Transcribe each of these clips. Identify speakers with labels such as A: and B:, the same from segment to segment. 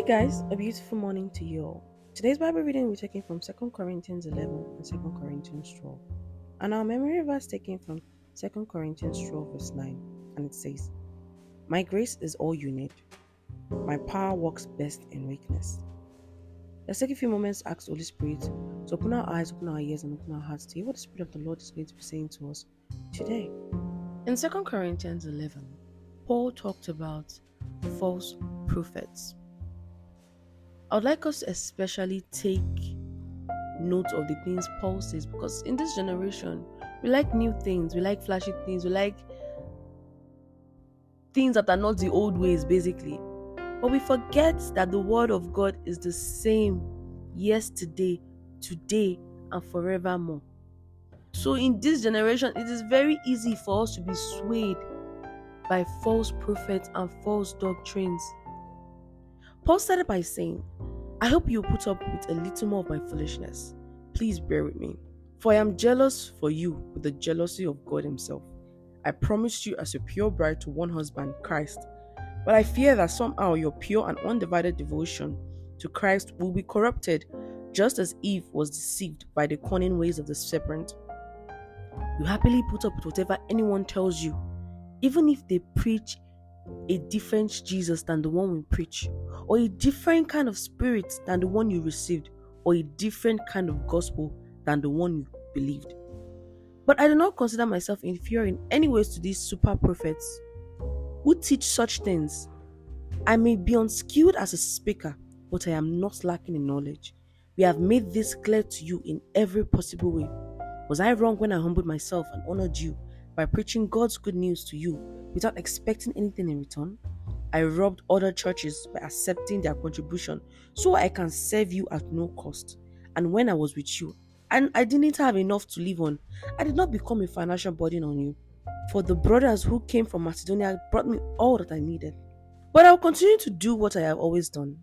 A: Hi guys, a beautiful morning to you all. Today's Bible reading we're taking from 2 Corinthians 11 and 2 Corinthians 12. And our memory verse taken from 2 Corinthians 12 verse 9 and it says, My grace is all you need. My power works best in weakness. Let's take a few moments to ask Holy Spirit to open our eyes, open our ears, and open our hearts to hear what the Spirit of the Lord is going to be saying to us today. In 2 Corinthians 11, Paul talked about false prophets. I would like us to especially take note of the things Paul says because in this generation, we like new things, we like flashy things, we like things that are not the old ways, basically. But we forget that the word of God is the same yesterday, today, and forevermore. So, in this generation, it is very easy for us to be swayed by false prophets and false doctrines. Paul started by saying, I hope you put up with a little more of my foolishness. Please bear with me. For I am jealous for you with the jealousy of God Himself. I promised you as a pure bride to one husband, Christ. But I fear that somehow your pure and undivided devotion to Christ will be corrupted, just as Eve was deceived by the cunning ways of the serpent. You happily put up with whatever anyone tells you, even if they preach a different Jesus than the one we preach, or a different kind of spirit than the one you received, or a different kind of gospel than the one you believed. But I do not consider myself inferior in any ways to these super prophets who teach such things. I may be unskilled as a speaker, but I am not lacking in knowledge. We have made this clear to you in every possible way. Was I wrong when I humbled myself and honored you by preaching God's good news to you without expecting anything in return. I robbed other churches by accepting their contribution so I can serve you at no cost. And when I was with you, and I didn't have enough to live on, I did not become a financial burden on you. For the brothers who came from Macedonia brought me all that I needed. But I will continue to do what I have always done.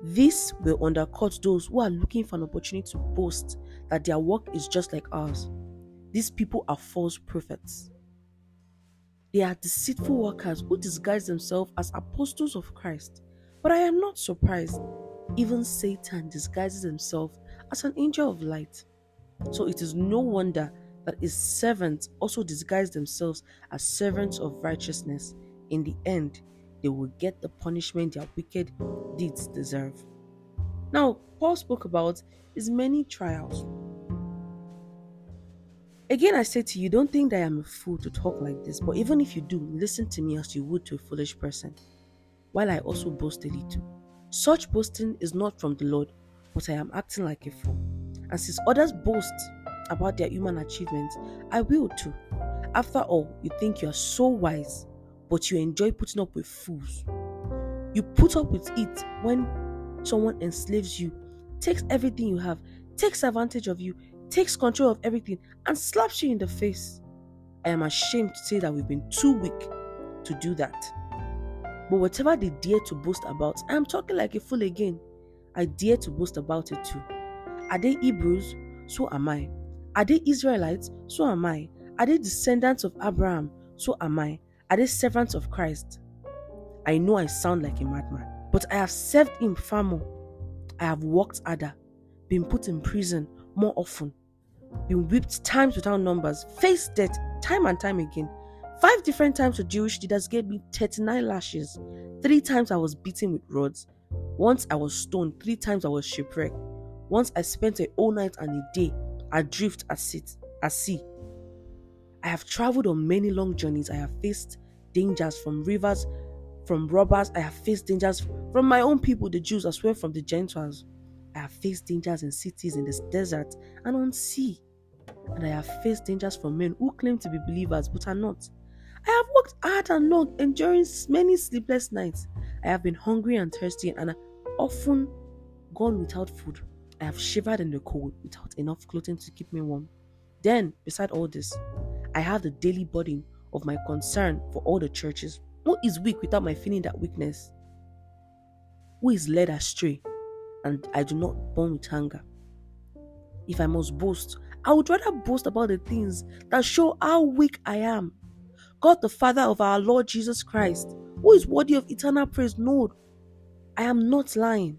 A: This will undercut those who are looking for an opportunity to boast that their work is just like ours. These people are false prophets. They are deceitful workers who disguise themselves as apostles of Christ. But I am not surprised. Even Satan disguises himself as an angel of light. So it is no wonder that his servants also disguise themselves as servants of righteousness. In the end, they will get the punishment their wicked deeds deserve. Now, Paul spoke about his many trials Again, I say to you, don't think that I am a fool to talk like this, but even if you do, listen to me as you would to a foolish person, while I also boast a little. Such boasting is not from the Lord, but I am acting like a fool. And since others boast about their human achievements, I will too. After all, you think you are so wise, but you enjoy putting up with fools. You put up with it when someone enslaves you, takes everything you have, takes advantage of you, takes control of everything, and slaps you in the face. I am ashamed to say that we've been too weak to do that. But whatever they dare to boast about, I am talking like a fool again. I dare to boast about it too. Are they Hebrews? So am I. Are they Israelites? So am I. Are they descendants of Abraham? So am I. Are they servants of Christ? I know I sound like a madman, but I have served him far more. I have worked harder, been put in prison more often, been whipped times without numbers, faced death time and time again. Five different times the Jewish leaders gave me 39 lashes. Three times I was beaten with rods. Once I was stoned. Three times I was shipwrecked. Once I spent a whole night and a day adrift at sea. At sea. I have traveled on many long journeys. I have faced dangers from rivers, from robbers. I have faced dangers from my own people, the Jews, as well from the Gentiles. I have faced dangers in cities, in the desert, and on sea. And I have faced dangers from men who claim to be believers but are not. I have worked hard and long, enduring many sleepless nights. I have been hungry and thirsty and often gone without food. I have shivered in the cold without enough clothing to keep me warm. Then, beside all this, I have the daily burden of my concern for all the churches. Who is weak without my feeling that weakness? Who is led astray and I do not burn with hunger. If I must boast, I would rather boast about the things that show how weak I am. God, the Father of our Lord Jesus Christ, who is worthy of eternal praise, knows I am not lying.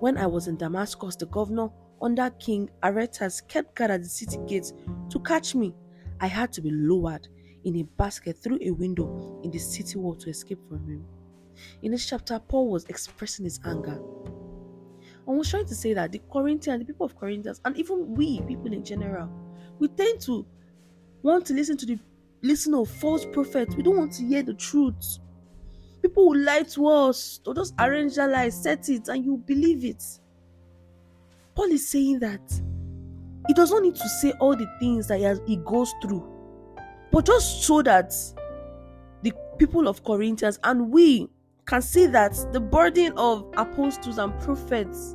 A: When I was in Damascus, the governor under King Aretas kept guard at the city gates to catch me. I had to be lowered in a basket through a window in the city wall to escape from him. In this chapter, Paul was expressing his anger. I was trying to say that the Corinthians, the people of Corinthians, and even we people in general, we tend to want to listen to the listen of false prophets. We don't want to hear the truth. People will lie to us. They'll just arrange their lies, set it, and you believe it. Paul is saying that he does not need to say all the things that he, has, he goes through, but just so that the people of Corinthians and we can see that the burden of apostles and prophets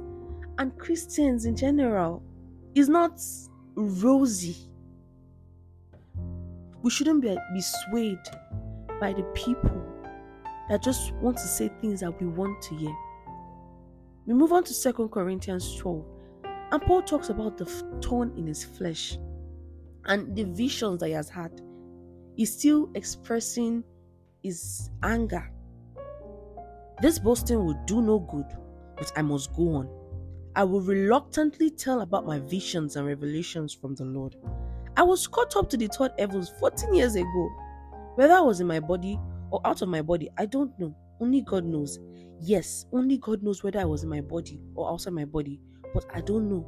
A: and Christians in general is not rosy. We shouldn't be, be swayed by the people that just want to say things that we want to hear. We move on to Second Corinthians 12. And Paul talks about the thorn in his flesh and the visions that he has had. He's still expressing his anger. This boasting will do no good, but I must go on. I will reluctantly tell about my visions and revelations from the Lord. I was caught up to the third heavens 14 years ago. Whether I was in my body or out of my body, I don't know. Only God knows. Yes, only God knows whether I was in my body or outside my body but I don't know.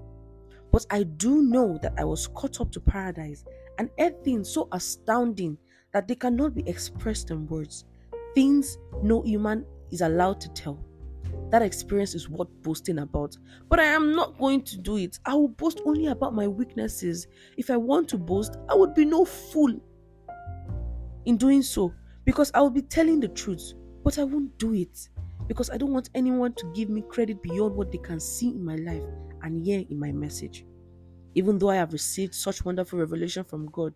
A: But I do know that I was caught up to paradise and things so astounding that they cannot be expressed in words. Things no human is allowed to tell. That experience is worth boasting about. But I am not going to do it. I will boast only about my weaknesses. If I want to boast, I would be no fool in doing so because I will be telling the truth, but I won't do it because I don't want anyone to give me credit beyond what they can see in my life and hear in my message. Even though I have received such wonderful revelation from God,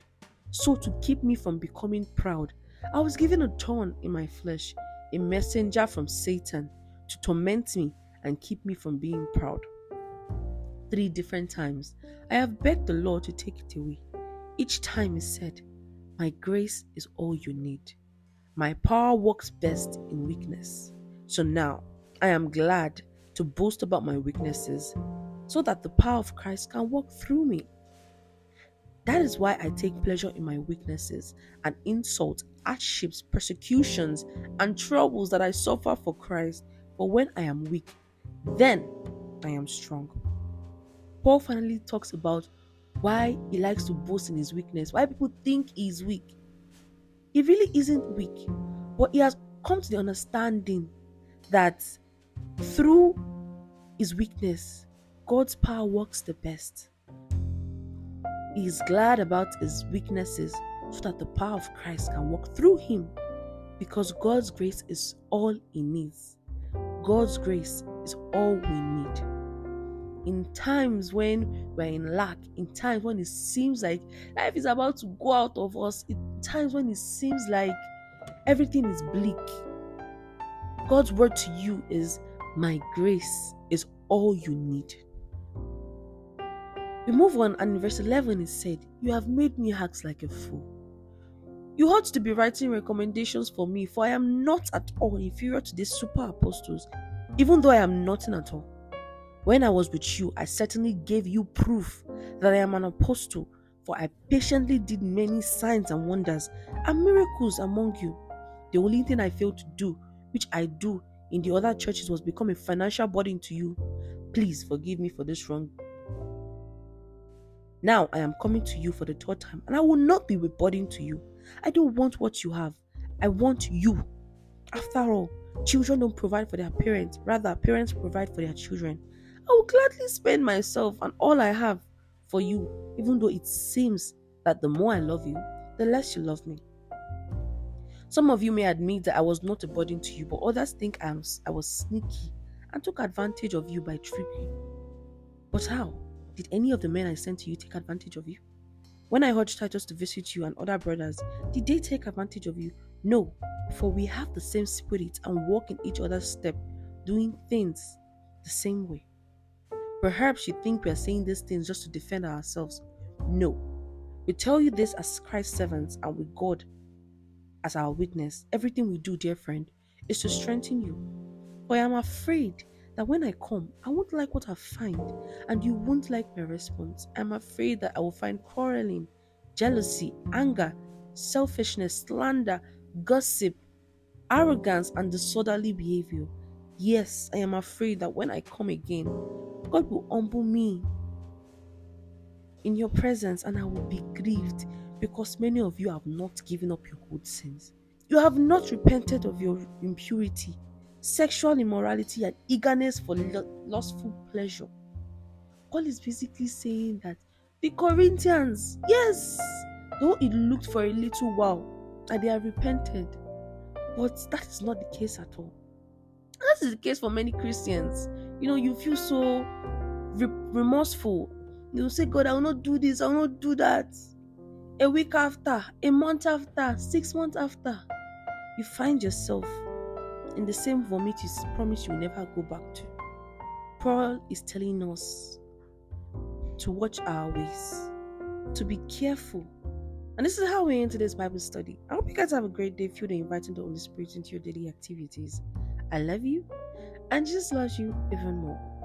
A: so to keep me from becoming proud, I was given a thorn in my flesh, a messenger from Satan to torment me and keep me from being proud. Three different times, I have begged the Lord to take it away. Each time he said, My grace is all you need. My power works best in weakness. So now I am glad to boast about my weaknesses so that the power of Christ can work through me. That is why I take pleasure in my weaknesses and insults, hardships, persecutions, and troubles that I suffer for Christ. For when I am weak, then I am strong. Paul finally talks about why he likes to boast in his weakness, why people think he's weak. He really isn't weak, but he has come to the understanding that through his weakness, God's power works the best. He is glad about his weaknesses so that the power of Christ can work through him because God's grace is all he needs. God's grace is all we need. In times when we're in lack, in times when it seems like life is about to go out of us, in times when it seems like everything is bleak, God's word to you is, My grace is all you need. We move on, and verse 11 it said, You have made me act like a fool. You ought to be writing recommendations for me, for I am not at all inferior to these super apostles, even though I am nothing at all. When I was with you, I certainly gave you proof that I am an apostle, for I patiently did many signs and wonders and miracles among you. The only thing I failed to do which I do in the other churches was become a financial burden to you. Please forgive me for this wrong. Now I am coming to you for the third time, and I will not be burden to you. I don't want what you have. I want you. After all, children don't provide for their parents, rather, parents provide for their children. I will gladly spend myself and all I have for you, even though it seems that the more I love you, the less you love me. Some of you may admit that I was not a burden to you, but others think I, I was sneaky and took advantage of you by tricking. But how? Did any of the men I sent to you take advantage of you? When I urged Titus to visit you and other brothers, did they take advantage of you? No, for we have the same spirit and walk in each other's step, doing things the same way. Perhaps you think we are saying these things just to defend ourselves. No, we tell you this as Christ's servants and with God as our witness, everything we do, dear friend, is to strengthen you. For I am afraid that when I come, I won't like what I find, and you won't like my response. I'm afraid that I will find quarreling, jealousy, anger, selfishness, slander, gossip, arrogance, and disorderly behavior. Yes, I am afraid that when I come again, God will humble me in your presence and I will be grieved because many of you have not given up your good sins. You have not repented of your impurity, sexual immorality, and eagerness for lustful pleasure. Paul is basically saying that the Corinthians, yes, though it looked for a little while and they have repented, but that is not the case at all. That is the case for many Christians. You know, you feel so re- remorseful. You say, God, I will not do this, I will not do that. A week after, a month after, six months after, you find yourself in the same vomit you promise you will never go back to. Paul is telling us to watch our ways, to be careful. And this is how we end today's Bible study. I hope you guys have a great day filled with inviting the Holy Spirit into your daily activities. I love you, and Jesus loves you even more.